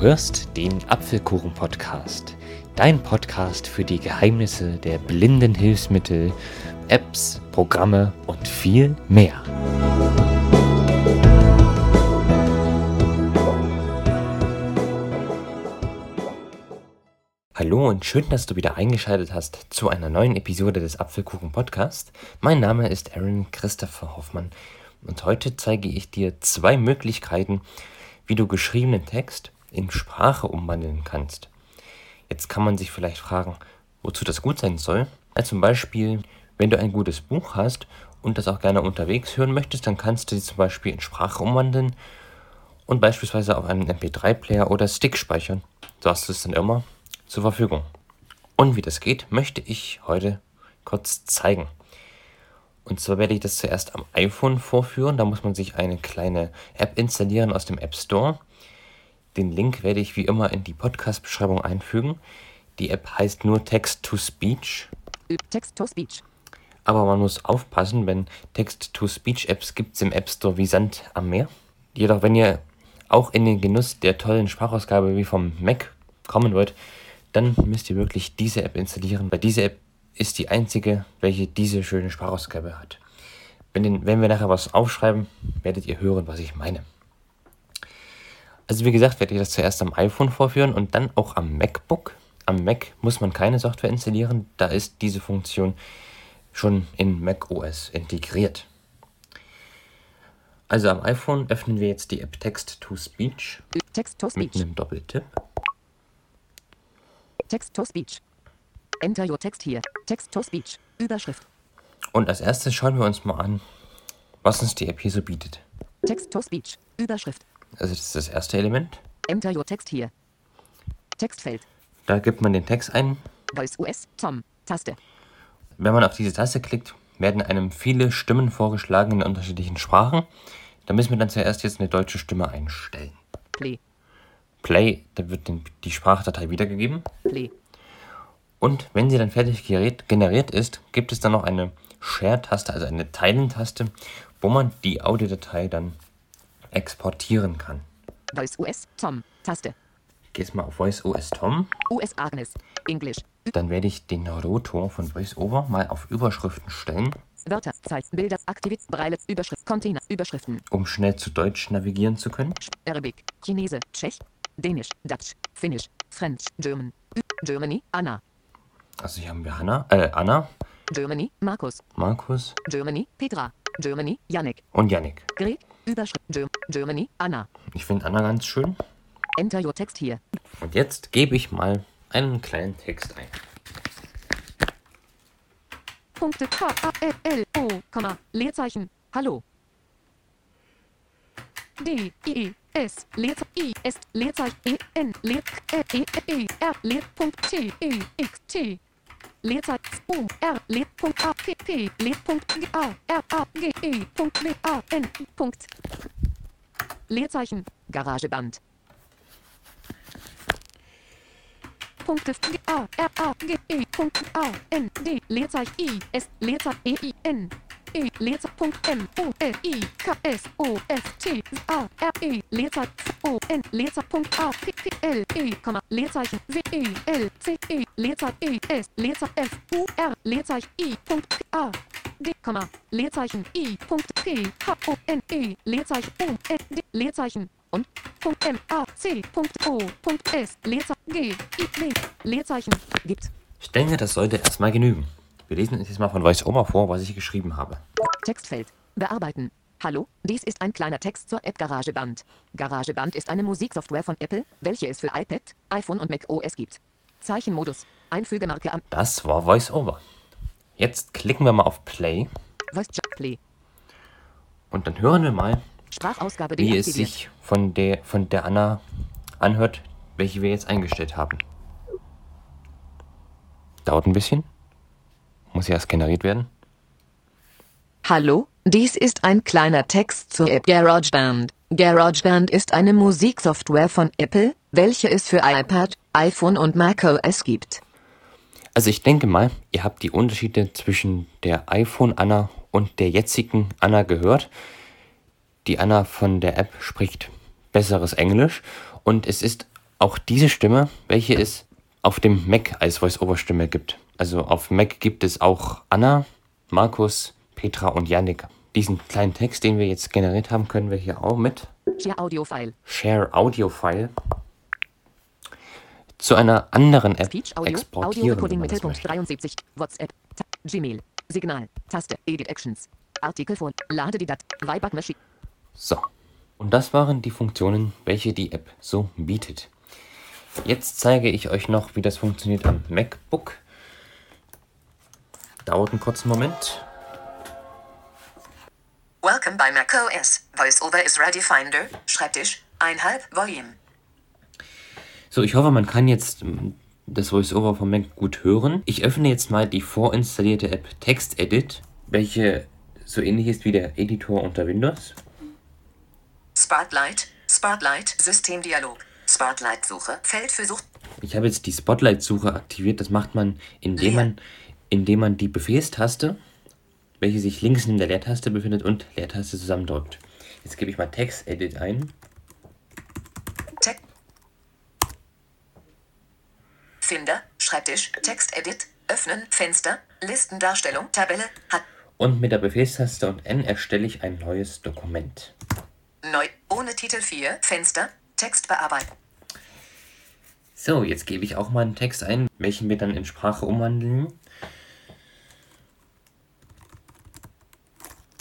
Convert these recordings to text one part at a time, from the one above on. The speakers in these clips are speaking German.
hörst den Apfelkuchen-Podcast, dein Podcast für die Geheimnisse der blinden Hilfsmittel, Apps, Programme und viel mehr. Hallo und schön, dass du wieder eingeschaltet hast zu einer neuen Episode des Apfelkuchen Podcast. Mein Name ist Aaron Christopher Hoffmann und heute zeige ich dir zwei Möglichkeiten, wie du geschriebenen Text in Sprache umwandeln kannst. Jetzt kann man sich vielleicht fragen, wozu das gut sein soll. Ja, zum Beispiel, wenn du ein gutes Buch hast und das auch gerne unterwegs hören möchtest, dann kannst du sie zum Beispiel in Sprache umwandeln und beispielsweise auf einen MP3-Player oder Stick speichern. So hast du es dann immer zur Verfügung. Und wie das geht, möchte ich heute kurz zeigen. Und zwar werde ich das zuerst am iPhone vorführen. Da muss man sich eine kleine App installieren aus dem App Store. Den Link werde ich wie immer in die Podcast-Beschreibung einfügen. Die App heißt nur Text-to-Speech. Text-to-Speech. Aber man muss aufpassen, wenn Text-to-Speech-Apps gibt es im App Store wie Sand am Meer. Jedoch, wenn ihr auch in den Genuss der tollen Sprachausgabe wie vom Mac kommen wollt, dann müsst ihr wirklich diese App installieren, weil diese App ist die einzige, welche diese schöne Sprachausgabe hat. Wenn, den, wenn wir nachher was aufschreiben, werdet ihr hören, was ich meine. Also wie gesagt, werde ich das zuerst am iPhone vorführen und dann auch am MacBook. Am Mac muss man keine Software installieren, da ist diese Funktion schon in macOS integriert. Also am iPhone öffnen wir jetzt die App Text-to-Speech Text-to-Speech. mit einem Doppeltipp. Text-to-Speech. Enter your text here. Text-to-Speech. Überschrift. Und als erstes schauen wir uns mal an, was uns die App hier so bietet. Text-to-Speech. Überschrift. Also das ist das erste Element. Enter your text here. Textfeld. Da gibt man den Text ein. Voice US. Tom. Taste. Wenn man auf diese Taste klickt, werden einem viele Stimmen vorgeschlagen in unterschiedlichen Sprachen. Da müssen wir dann zuerst jetzt eine deutsche Stimme einstellen. Play. Play, da wird die Sprachdatei wiedergegeben. Play. Und wenn sie dann fertig generiert ist, gibt es dann noch eine Share-Taste, also eine Teilen-Taste, wo man die Audiodatei dann exportieren kann. Voice US. Tom. Taste. Jetzt mal auf Voice OS Tom. US Agnes. English. Dann werde ich den Rotor von VoiceOver mal auf Überschriften stellen, Wörter. Zeit. Bilder. Aktivität. Breile. Überschrift. Container. Überschriften. um schnell zu Deutsch navigieren zu können. Arabic. Chinese. Tschech. Dänisch. Dutch. Finnish. French. German. Germany. Anna. Also hier haben wir Hanna, äh, Anna, Germany. Markus. Markus Germany. Petra. Germany. Yannick. und Yannick. Greg. Überschrift. Ger Germany. Anna. Ich finde Anna ganz schön. Enter your text here. Und jetzt gebe ich mal einen kleinen Text ein. Punkte K A L L O, Komma, Leerzeichen. Hallo. D I S Leerzeichen I S Leerzeichen E N Leer E E E R Leer Punkt T E X T Leerzeichen U R Leer Punkt A P P Leer Punkt G A R A G E Punkt W A N Punkt. Leerzeichen. Garageband. Punkte A R A G E Punkt A N D Leerzeichen. I S Leerzeichen. E I N E Leerzeichen Punkt M O L I K S O F T A R E Leerzeichen O N Leerzeichen Punkt A P P L E Komma Leerzeichen W E L C E Leerzeichen E S Leerzeichen F U R Leerzeichen I Punkt A D Leerzeichen I Punkt P H O N E Leerzeichen U N D Leerzeichen und Punkt M A C Punkt O Punkt S Leerzeichen G I W Leerzeichen gibt Ich denke, das sollte erstmal genügen. Wir lesen uns jetzt mal von VoiceOver vor, was ich geschrieben habe. Textfeld bearbeiten. Hallo, dies ist ein kleiner Text zur App GarageBand. GarageBand ist eine Musiksoftware von Apple, welche es für iPad, iPhone und Mac OS gibt. Zeichenmodus. Einfügemarke am Das war VoiceOver. Jetzt klicken wir mal auf Play Voice Play. und dann hören wir mal, Sprachausgabe wie es sich von der, von der Anna anhört, welche wir jetzt eingestellt haben. Dauert ein bisschen. Muss ja erst generiert werden. Hallo, dies ist ein kleiner Text zur App GarageBand. GarageBand ist eine Musiksoftware von Apple, welche es für iPad, iPhone und macOS gibt. Also ich denke mal, ihr habt die Unterschiede zwischen der iPhone Anna und der jetzigen Anna gehört. Die Anna von der App spricht besseres Englisch und es ist auch diese Stimme, welche es auf dem Mac als Voice-Over-Stimme gibt. Also auf Mac gibt es auch Anna, Markus, Petra und Yannick. Diesen kleinen Text, den wir jetzt generiert haben, können wir hier auch mit Share Audio File. Share Audio File zu einer anderen App Speech Audio. Audio exportieren. wenn Recording Mittelpunkt möchte. 73. WhatsApp. Ta Gmail. Signal. Taste. Edit Actions. Artikel vor. Lade die Dat. Wayback Machine. So, und das waren die Funktionen, welche die App so bietet. Jetzt zeige ich euch noch, wie das funktioniert am MacBook. Dauert einen kurzen Moment. Welcome by macOS. VoiceOver is ready Finder. Schreibtisch. Einhalb Volume. So, ich hoffe, man kann jetzt mm, das VoiceOver vom Mac gut hören. Ich öffne jetzt mal die vorinstallierte App TextEdit, welche so ähnlich ist wie der Editor unter Windows. Spotlight. Spotlight. Systemdialog. Spotlight Suche. Feld für Such. Ich habe jetzt die Spotlight-Suche aktiviert. Das macht man, indem Leer. man, indem man die Befehlstaste, welche sich links neben der Leertaste befindet, und Leertaste zusammendrückt. Jetzt gebe ich mal TextEdit ein. Finder. Schreibtisch. Textedit. Öffnen. Fenster. Listendarstellung. Tabelle. Hat. Und mit der Befehlstaste und N erstelle ich ein neues Dokument. Neu. Ohne Titel 4. Fenster. Text bearbeiten. So, jetzt gebe ich auch mal einen Text ein, welchen wir dann in Sprache umwandeln.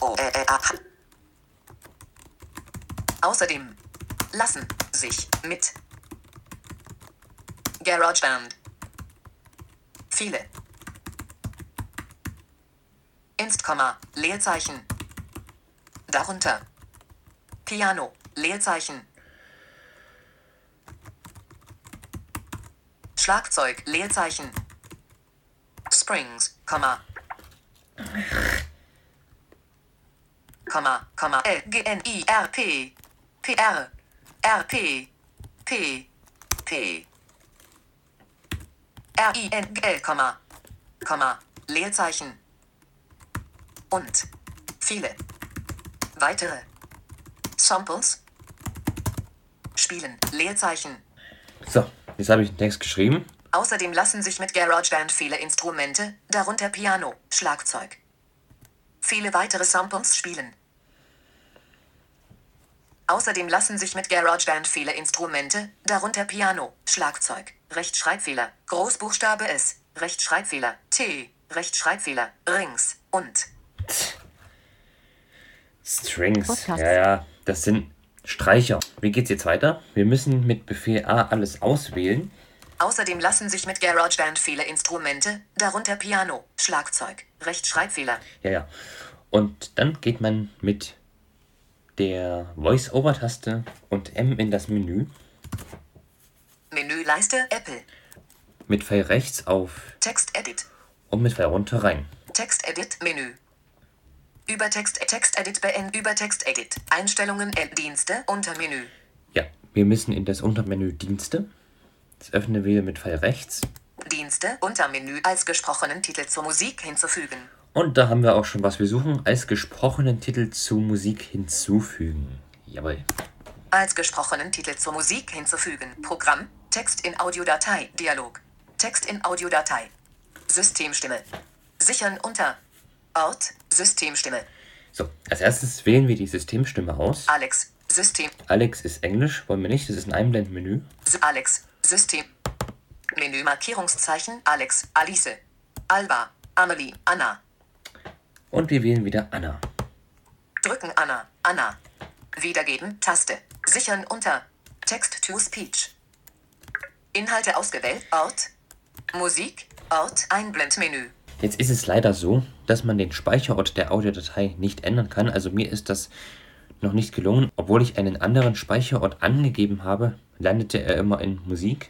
O, äh, äh, ah. Außerdem lassen sich mit GarageBand viele Inst, Leerzeichen darunter Piano, Leerzeichen Schlagzeug, Leerzeichen Springs, Komma Komma, Komma, L, G, N, I, R, P, P, R, R, P, P, P, R, I, N, G, L, Komma, Komma, Leerzeichen. Und. Viele weitere. Samples. Spielen, Leerzeichen. So, jetzt habe ich einen Text geschrieben. Außerdem lassen sich mit GarageBand viele Instrumente, darunter Piano, Schlagzeug, viele weitere Samples spielen. Außerdem lassen sich mit GarageBand viele Instrumente, darunter Piano, Schlagzeug, Rechtschreibfehler, Großbuchstabe S, Rechtschreibfehler, T, Rechtschreibfehler, Rings und Strings. Podcasts. Ja, ja, das sind Streicher. Wie geht's jetzt weiter? Wir müssen mit Befehl A alles auswählen. Außerdem lassen sich mit GarageBand viele Instrumente, darunter Piano, Schlagzeug, Rechtschreibfehler, Ja, ja. Und dann geht man mit der Voice-Over-Taste und M in das Menü. Menüleiste Apple, Mit Pfeil rechts auf Textedit, und mit Pfeil runter rein. Textedit Menü. Über Text Textedit beenden über Textedit. Einstellungen App Dienste unter Menü. Ja, wir müssen in das Untermenü Dienste. Das öffnen wir mit Pfeil rechts. Dienste unter Menü als gesprochenen Titel zur Musik hinzufügen. Und da haben wir auch schon was wir suchen. Als gesprochenen Titel zu Musik hinzufügen. Jawohl. Als gesprochenen Titel zur Musik hinzufügen. Programm. Text in Audiodatei. Dialog. Text in Audiodatei. Systemstimme. Sichern unter. Ort. Systemstimme. So, als erstes wählen wir die Systemstimme aus. Alex. System. Alex ist Englisch, wollen wir nicht. Das ist ein Einblendmenü. Alex. System. Menü Markierungszeichen. Alex. Alice. Alba. Amelie. Anna. Und wir wählen wieder Anna. Drücken Anna. Anna. Wiedergeben. Taste. Sichern unter. Text to Speech. Inhalte ausgewählt. Ort. Musik. Ort. Einblendmenü. Jetzt ist es leider so, dass man den Speicherort der Audiodatei nicht ändern kann. Also mir ist das noch nicht gelungen. Obwohl ich einen anderen Speicherort angegeben habe, landete er immer in Musik.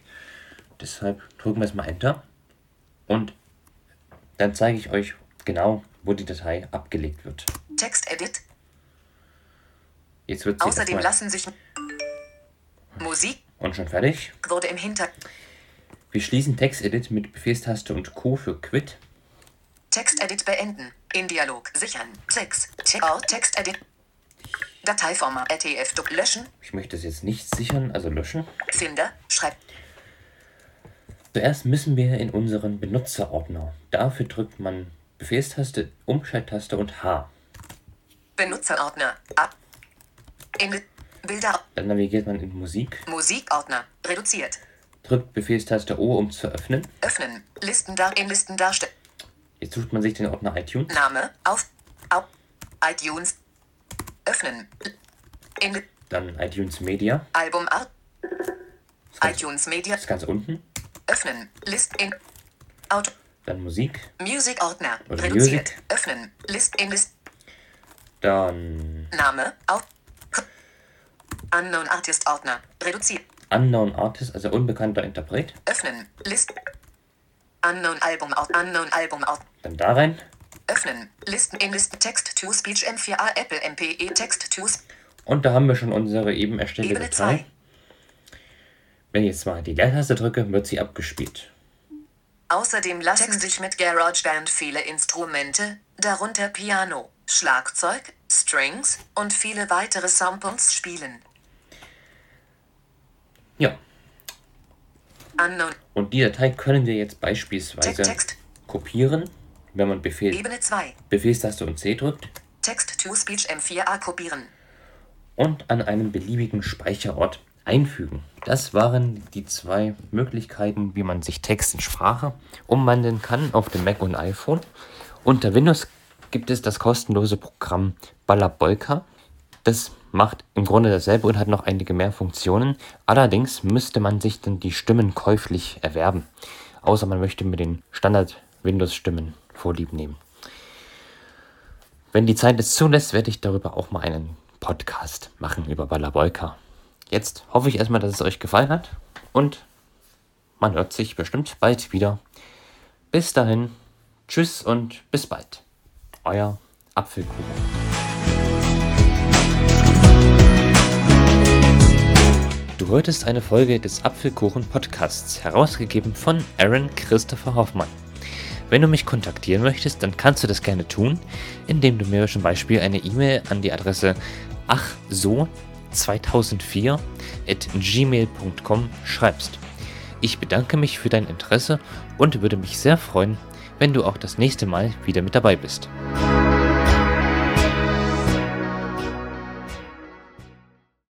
Deshalb drücken wir jetzt mal Enter. Und dann zeige ich euch genau, wo die Datei abgelegt wird. Textedit. Jetzt wird sie Außerdem lassen sich Musik und schon fertig. wurde im Hinter Wir schließen TextEdit mit Befehlstaste und Q für Quit. Textedit beenden. In Dialog sichern. 6. Ort Textedit. Dateiformat RTF löschen. Ich möchte es jetzt nicht sichern, also löschen. Finder. Schreib. Zuerst müssen wir in unseren Benutzerordner. Dafür drückt man Befehlstaste, Umschalttaste und H. Benutzerordner. Ab. In Bilder. Dann navigiert man in Musik, Musikordner. Reduziert. drückt Befehlstaste O, um zu öffnen. Öffnen. Listen dar in Listen darstellen. Jetzt sucht man sich den Ordner iTunes. Name. Auf. Auf. iTunes. Öffnen. In Dann iTunes Media, Album Art. iTunes Media. das ganz unten. Öffnen. List in. Auto. Dann Musik, Music Ordner. Oder Reduziert. Music. Öffnen. List in List. dann Name. Auf. Unknown Artist Ordner. Reduziert. Unknown Artist, also unbekannter Interpret. Öffnen. List. Unknown Album Ort. Unknown Album Ort. Dann da rein. Öffnen. Listen in Listen Text to Speech M4A Apple MPE Text to Und da haben wir schon unsere eben erstellte Ebene Datei. 2. Wenn ich jetzt mal die Leertaste drücke, wird sie abgespielt. Außerdem lassen sich mit GarageBand viele Instrumente, darunter Piano, Schlagzeug, Strings und viele weitere Samples spielen. Ja, Unknown und die Datei können wir jetzt beispielsweise Text, Text. kopieren, wenn man Befehl, Ebene 2. Befehlstaste und C drückt Text to Speech M4A kopieren. und an einen beliebigen Speicherort einfügen. Das waren die zwei Möglichkeiten, wie man sich Text in Sprache umwandeln kann auf dem Mac und iPhone. Unter Windows gibt es das kostenlose Programm Balabolka. Das macht im Grunde dasselbe und hat noch einige mehr Funktionen. Allerdings müsste man sich dann die Stimmen käuflich erwerben. Außer man möchte mit den Standard-Windows-Stimmen Vorlieb nehmen. Wenn die Zeit es zulässt, werde ich darüber auch mal einen Podcast machen über Balabolka. Jetzt hoffe ich erstmal, dass es euch gefallen hat und man hört sich bestimmt bald wieder. Bis dahin, tschüss und bis bald. Euer Apfelkuchen. Du hörtest eine Folge des Apfelkuchen Podcasts, herausgegeben von Aaron Christopher Hoffmann. Wenn du mich kontaktieren möchtest, dann kannst du das gerne tun, indem du mir zum Beispiel eine E-Mail an die Adresse achso2004 at gmail.com schreibst. Ich bedanke mich für dein Interesse und würde mich sehr freuen, wenn du auch das nächste Mal wieder mit dabei bist.